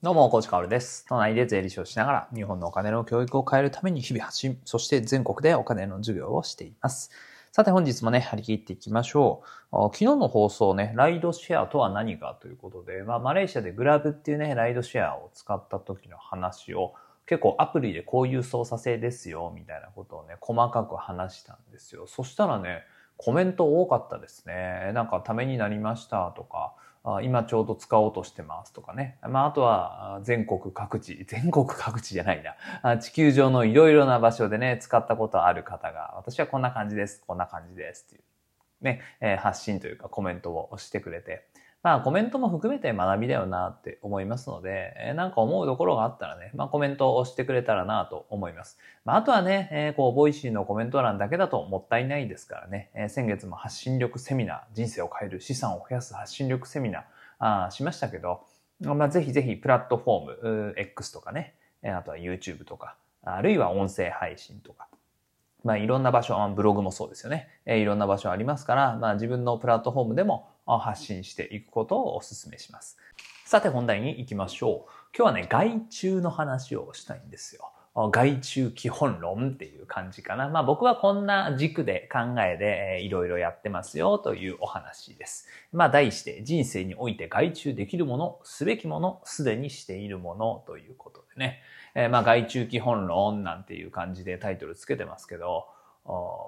どうも、コーチカオルです。都内で税理士をしながら、日本のお金の教育を変えるために日々発信、そして全国でお金の授業をしています。さて本日もね、張り切っていきましょう。昨日の放送ね、ライドシェアとは何かということで、まあ、マレーシアでグラブっていうね、ライドシェアを使った時の話を、結構アプリでこういう操作性ですよ、みたいなことをね、細かく話したんですよ。そしたらね、コメント多かったですね。なんかためになりましたとか、今ちょうど使おうとしてますとかね。まあ、あとは全国各地、全国各地じゃないな。地球上のいろいろな場所でね、使ったことある方が、私はこんな感じです、こんな感じですっていう、ね、発信というかコメントをしてくれて、まあコメントも含めて学びだよなって思いますので、えーなんか思うところがあったらね、まあコメントをしてくれたらなと思います。まああとはね、えーこう、ボイシーのコメント欄だけだともったいないですからね、えー先月も発信力セミナー、人生を変える資産を増やす発信力セミナー、あーしましたけど、まあぜひぜひプラットフォーム、ー X とかね、えーあとは YouTube とか、あるいは音声配信とか、まあ、いろんな場所、ブログもそうですよね。えーいろんな場所ありますから、まあ、自分のプラットフォームでも発信していくことをお勧めします。さて本題に行きましょう。今日はね、外注の話をしたいんですよ。外注基本論っていう感じかな。まあ僕はこんな軸で考えでいろいろやってますよというお話です。まあ題して人生において外注できるもの、すべきもの、すでにしているものということでね。えーまあ外注基本論なんていう感じでタイトルつけてますけど、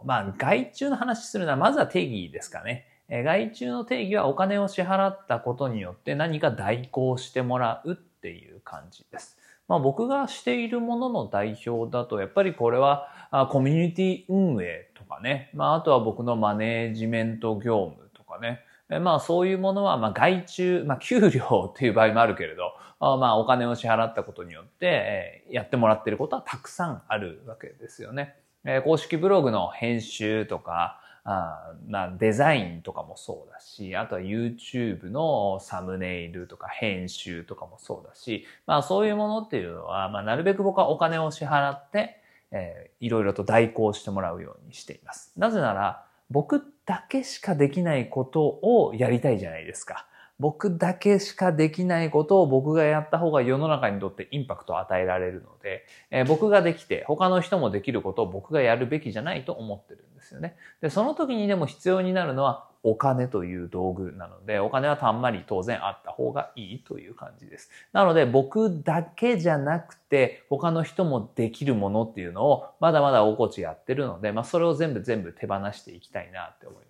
まあ外注の話するのはまずは定義ですかね。え外注の定義はお金を支払ったことによって何か代行してもらうっていう感じです。まあ僕がしているものの代表だと、やっぱりこれはあコミュニティ運営とかね、まああとは僕のマネージメント業務とかね、えまあそういうものはまあ外注、まあ給料っていう場合もあるけれど、あまあお金を支払ったことによって、えやってもらってることはたくさんあるわけですよね。公式ブログの編集とか、あまあデザインとかもそうだし、あとは YouTube のサムネイルとか編集とかもそうだし、まあそういうものっていうのは、まあなるべく僕はお金を支払って、えーいろいろと代行してもらうようにしています。なぜなら、僕だけしかできないことをやりたいじゃないですか。僕だけしかできないことを僕がやった方が世の中にとってインパクトを与えられるので、えー僕ができて他の人もできることを僕がやるべきじゃないと思ってるんですよね。で、その時にでも必要になるのはお金という道具なので、お金はたんまり当然あった方がいいという感じです。なので僕だけじゃなくて他の人もできるものっていうのをまだまだおこちやってるので、まあそれを全部全部手放していきたいなって思います。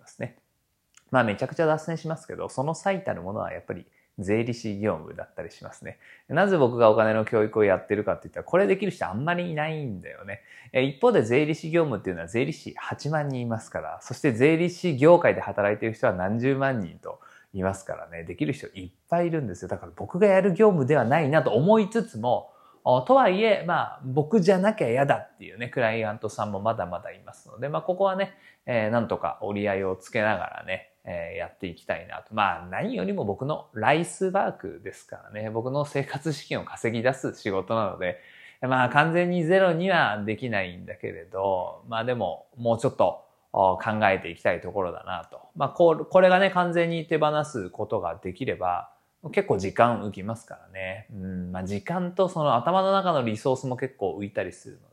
まあめちゃくちゃ脱線しますけど、その最たるものはやっぱり税理士業務だったりしますね。なぜ僕がお金の教育をやってるかって言ったら、これできる人あんまりいないんだよね。一方で税理士業務っていうのは税理士8万人いますから、そして税理士業界で働いてる人は何十万人といますからね、できる人いっぱいいるんですよ。だから僕がやる業務ではないなと思いつつも、とはいえ、まあ、僕じゃなきゃ嫌だっていうね、クライアントさんもまだまだいますので、まあ、ここはね、えーなんとか折り合いをつけながらね、えーやっていきたいなと。まあ、何よりも僕のライスワークですからね、僕の生活資金を稼ぎ出す仕事なので、まあ、完全にゼロにはできないんだけれど、まあでも、もうちょっと考えていきたいところだなと。まあ、ここれがね、完全に手放すことができれば、結構時間浮きますからね。うん、まあ時間とその頭の中のリソースも結構浮いたりするの、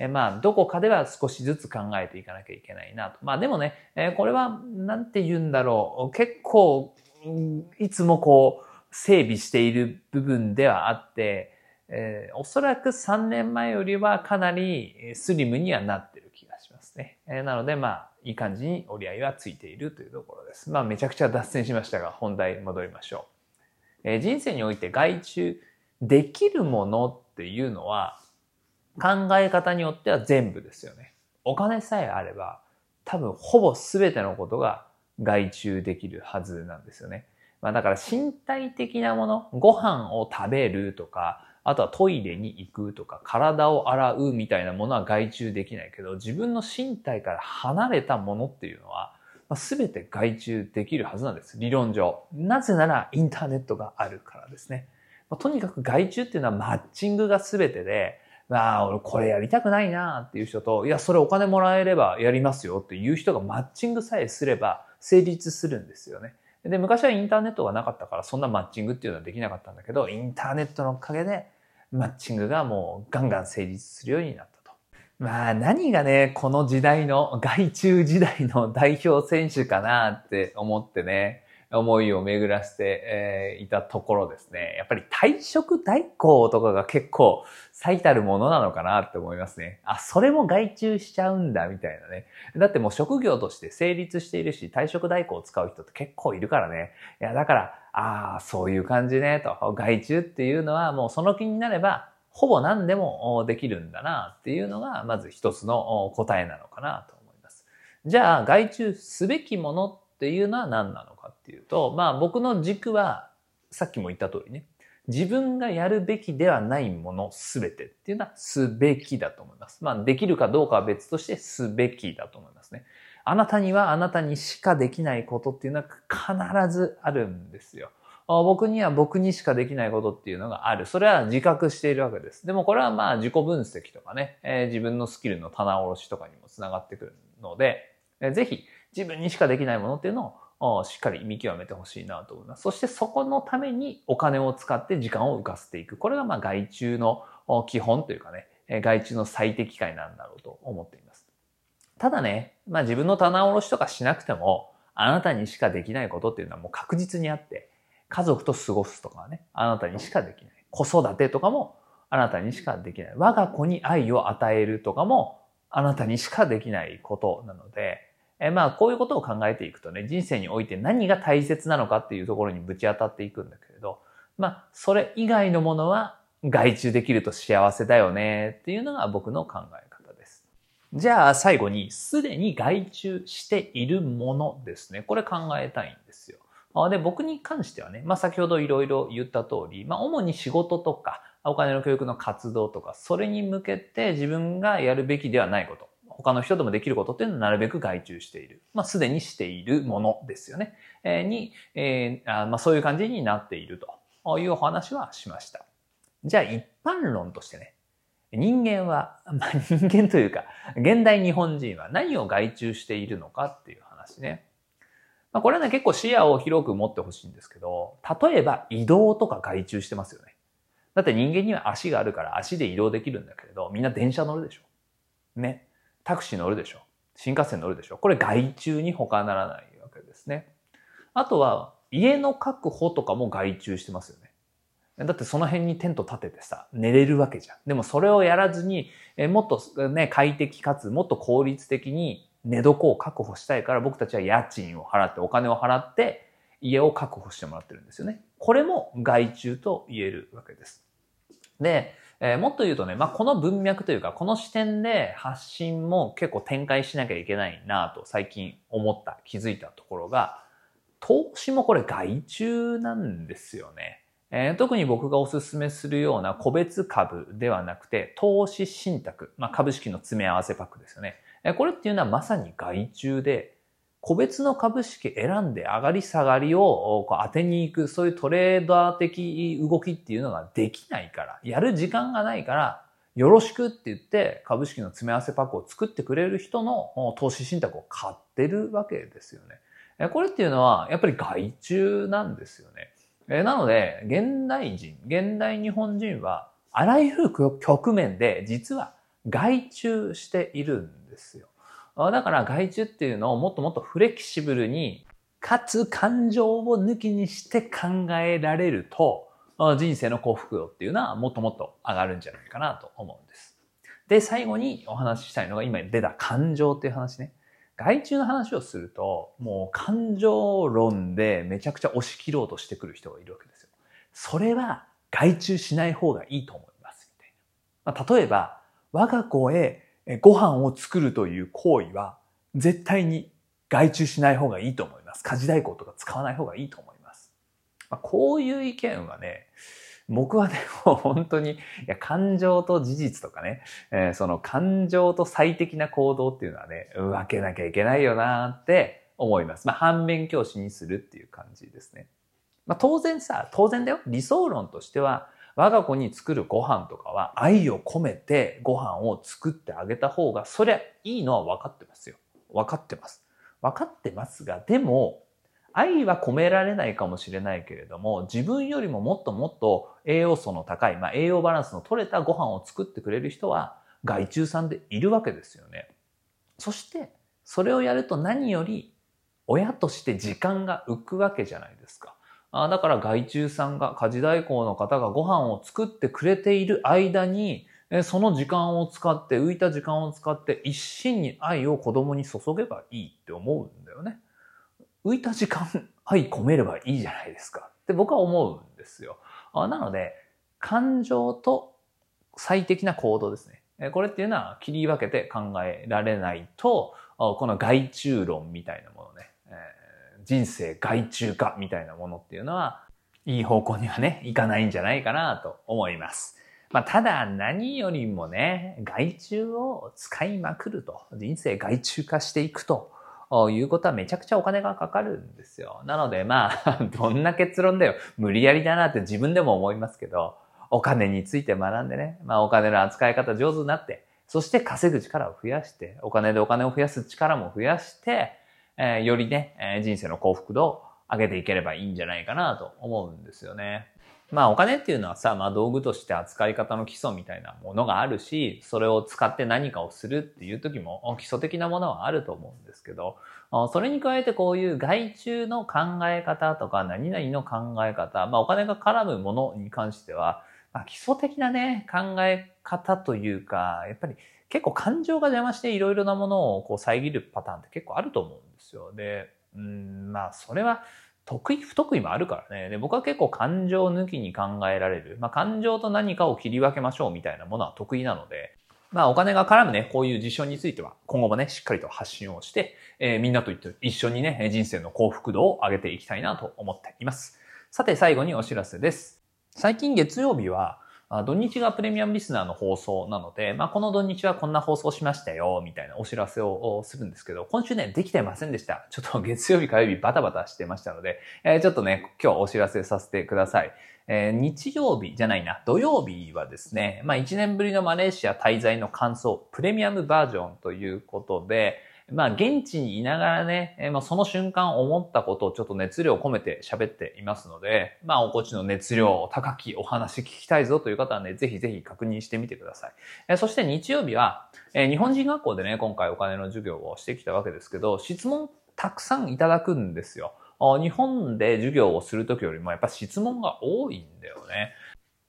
えまあどこかでは少しずつ考えていかなきゃいけないなと。まあでもね、えこれはなんて言うんだろう。結構、いつもこう整備している部分ではあって、えーおそらく3年前よりはかなりスリムにはなってる気がしますね。えーなのでまあいい感じに折り合いはついているというところです。まあめちゃくちゃ脱線しましたが本題戻りましょう。えー人生において外注できるものっていうのは考え方によっては全部ですよね。お金さえあれば多分ほぼ全てのことが外注できるはずなんですよね。まあだから身体的なもの、ご飯を食べるとか、あとはトイレに行くとか、体を洗うみたいなものは外注できないけど、自分の身体から離れたものっていうのは、まあ、全て外注できるはずなんです。理論上。なぜならインターネットがあるからですね。まあとにかく外注っていうのはマッチングが全てで、ああ、俺これやりたくないなっていう人と、いや、それお金もらえればやりますよっていう人がマッチングさえすれば成立するんですよね。で、昔はインターネットがなかったからそんなマッチングっていうのはできなかったんだけど、インターネットのおかげでマッチングがもうガンガン成立するようになったと。まあ何がね、この時代の、外中時代の代表選手かなって思ってね、思いを巡らせて、え、いたところですね。やっぱり退職代行とかが結構最たるものなのかなって思いますね。あ、それも外注しちゃうんだみたいなね。だってもう職業として成立しているし、退職代行を使う人って結構いるからね。いや、だから、ああ、そういう感じね、と。外注っていうのはもうその気になれば、ほぼ何でもできるんだなっていうのが、まず一つの答えなのかなと思います。じゃあ、外注すべきものってっていうのは何なのかっていうと、まあ僕の軸は、さっきも言った通りね、自分がやるべきではないものすべてっていうのはすべきだと思います。まあできるかどうかは別としてすべきだと思いますね。あなたにはあなたにしかできないことっていうのは必ずあるんですよ。僕には僕にしかできないことっていうのがある。それは自覚しているわけです。でもこれはまあ自己分析とかね、えー、自分のスキルの棚卸しとかにもつながってくるので、えー、ぜひ自分にしかできないものっていうのをしっかり見極めてほしいなと思います。そしてそこのためにお金を使って時間を浮かせていく。これがまあ外注の基本というかね、外注の最適解なんだろうと思っています。ただね、まあ自分の棚卸しとかしなくても、あなたにしかできないことっていうのはもう確実にあって、家族と過ごすとかね、あなたにしかできない。子育てとかもあなたにしかできない。我が子に愛を与えるとかもあなたにしかできないことなので、えまあ、こういうことを考えていくとね、人生において何が大切なのかっていうところにぶち当たっていくんだけれど、まあ、それ以外のものは外注できると幸せだよねっていうのが僕の考え方です。じゃあ最後に、すでに外注しているものですね。これ考えたいんですよ。で、僕に関してはね、まあ先ほどいろいろ言った通り、まあ主に仕事とか、お金の教育の活動とか、それに向けて自分がやるべきではないこと。他の人でもできることっていうのはなるべく外注している。まあ、すでにしているものですよね。えー、に、えー、あまあ、そういう感じになっているというお話はしました。じゃあ一般論としてね、人間は、まあ、人間というか、現代日本人は何を外注しているのかっていう話ね。まあ、これはね、結構視野を広く持ってほしいんですけど、例えば移動とか外注してますよね。だって人間には足があるから足で移動できるんだけれど、みんな電車乗るでしょ。ね。タクシー乗るでしょ。新幹線乗るでしょ。これ外注に他ならないわけですね。あとは、家の確保とかも外注してますよね。だってその辺にテント立ててさ、寝れるわけじゃん。でもそれをやらずに、えもっとね、快適かつもっと効率的に寝床を確保したいから僕たちは家賃を払ってお金を払って家を確保してもらってるんですよね。これも外注と言えるわけです。で、えー、もっと言うとね、まあ、この文脈というか、この視点で発信も結構展開しなきゃいけないなと最近思った、気づいたところが、投資もこれ外注なんですよね。えー、特に僕がおすすめするような個別株ではなくて、投資信託、まあ、株式の詰め合わせパックですよね。え、これっていうのはまさに外注で、個別の株式選んで上がり下がりを当てに行く、そういうトレーダー的動きっていうのができないから、やる時間がないから、よろしくって言って株式の詰め合わせパックを作ってくれる人の投資信託を買ってるわけですよね。これっていうのはやっぱり外注なんですよね。なので、現代人、現代日本人はあらゆる局面で実は外注しているんですよ。だから外注っていうのをもっともっとフレキシブルに、かつ感情を抜きにして考えられると、人生の幸福度っていうのはもっともっと上がるんじゃないかなと思うんです。で、最後にお話ししたいのが今出た感情っていう話ね。外注の話をすると、もう感情論でめちゃくちゃ押し切ろうとしてくる人がいるわけですよ。それは外注しない方がいいと思います。みたいな。まあ、例えば、我が子へご飯を作るという行為は絶対に外注しない方がいいと思います。家事代行とか使わない方がいいと思います。まあ、こういう意見はね、僕はね、もう本当に、いや、感情と事実とかね、えー、その感情と最適な行動っていうのはね、分けなきゃいけないよなって思います。まあ、反面教師にするっていう感じですね。まあ、当然さ、当然だよ。理想論としては、我が子に作るご飯とかは愛を込めてご飯を作ってあげた方が、そりゃいいのは分かってますよ。分かってます。分かってますが、でも、愛は込められないかもしれないけれども、自分よりももっともっと栄養素の高い、まあ、栄養バランスの取れたご飯を作ってくれる人は、外注さんでいるわけですよね。そして、それをやると何より、親として時間が浮くわけじゃないですか。あだから外注さんが、家事代行の方がご飯を作ってくれている間に、その時間を使って、浮いた時間を使って、一心に愛を子供に注げばいいって思うんだよね。浮いた時間、愛込めればいいじゃないですか。って僕は思うんですよ。あなので、感情と最適な行動ですね。これっていうのは切り分けて考えられないと、この外注論みたいなものね、人生外注化みたいなものっていうのは、いい方向にはね、いかないんじゃないかなと思います。まあ、ただ何よりもね、外注を使いまくると、人生外注化していくと、いうことはめちゃくちゃお金がかかるんですよ。なのでまあ、どんな結論だよ。無理やりだなって自分でも思いますけど、お金について学んでね、まあお金の扱い方上手になって、そして稼ぐ力を増やして、お金でお金を増やす力も増やして、えー、よりね、え、人生の幸福度を上げていければいいんじゃないかなと思うんですよね。まあお金っていうのはさ、まあ道具として扱い方の基礎みたいなものがあるし、それを使って何かをするっていう時も基礎的なものはあると思うんですけど、それに加えてこういう外注の考え方とか何々の考え方、まあお金が絡むものに関しては、まあ、基礎的なね、考え方というか、やっぱり結構感情が邪魔していろいろなものをこう遮るパターンって結構あると思うんですよ。で、うん、まあそれは得意、不得意もあるからね。で、僕は結構感情抜きに考えられる。まあ、感情と何かを切り分けましょうみたいなものは得意なので、まあ、お金が絡むね、こういう事象については、今後もね、しっかりと発信をして、えー、みんなと一緒にね、人生の幸福度を上げていきたいなと思っています。さて、最後にお知らせです。最近月曜日は、土日がプレミアムリスナーの放送なので、まあ、この土日はこんな放送しましたよ、みたいなお知らせをするんですけど、今週ね、できてませんでした。ちょっと 月曜日火曜日バタバタしてましたので、えー、ちょっとね、今日お知らせさせてください。えー、日曜日じゃないな、土曜日はですね、まあ、1年ぶりのマレーシア滞在の感想、プレミアムバージョンということで、まあ、現地にいながらね、えー、まあ、その瞬間思ったことをちょっと熱量を込めて喋っていますので、まあ、おこちの熱量を高きお話聞きたいぞという方はね、ぜひぜひ確認してみてください。えー、そして日曜日は、えー、日本人学校でね、今回お金の授業をしてきたわけですけど、質問たくさんいただくんですよ。日本で授業をするときよりもやっぱ質問が多いんだよね。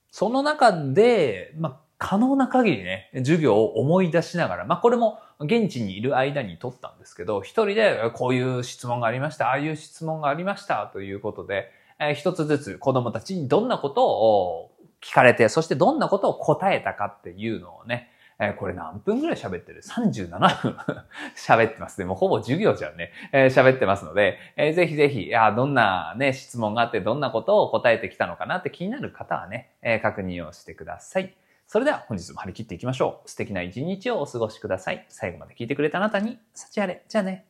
その中で、まあ、可能な限りね、授業を思い出しながら、まあこれも現地にいる間に取ったんですけど、一人でこういう質問がありました、ああいう質問がありましたということで、えー、一つずつ子供たちにどんなことを聞かれて、そしてどんなことを答えたかっていうのをね、え、これ何分ぐらい喋ってる ?37 分 喋ってますね。もうほぼ授業じゃんね。えー、喋ってますので、えー、ぜひぜひ、いや、どんなね、質問があって、どんなことを答えてきたのかなって気になる方はね、えー、確認をしてください。それでは本日も張り切っていきましょう。素敵な一日をお過ごしください。最後まで聞いてくれたあなたに、幸あれ。じゃあね。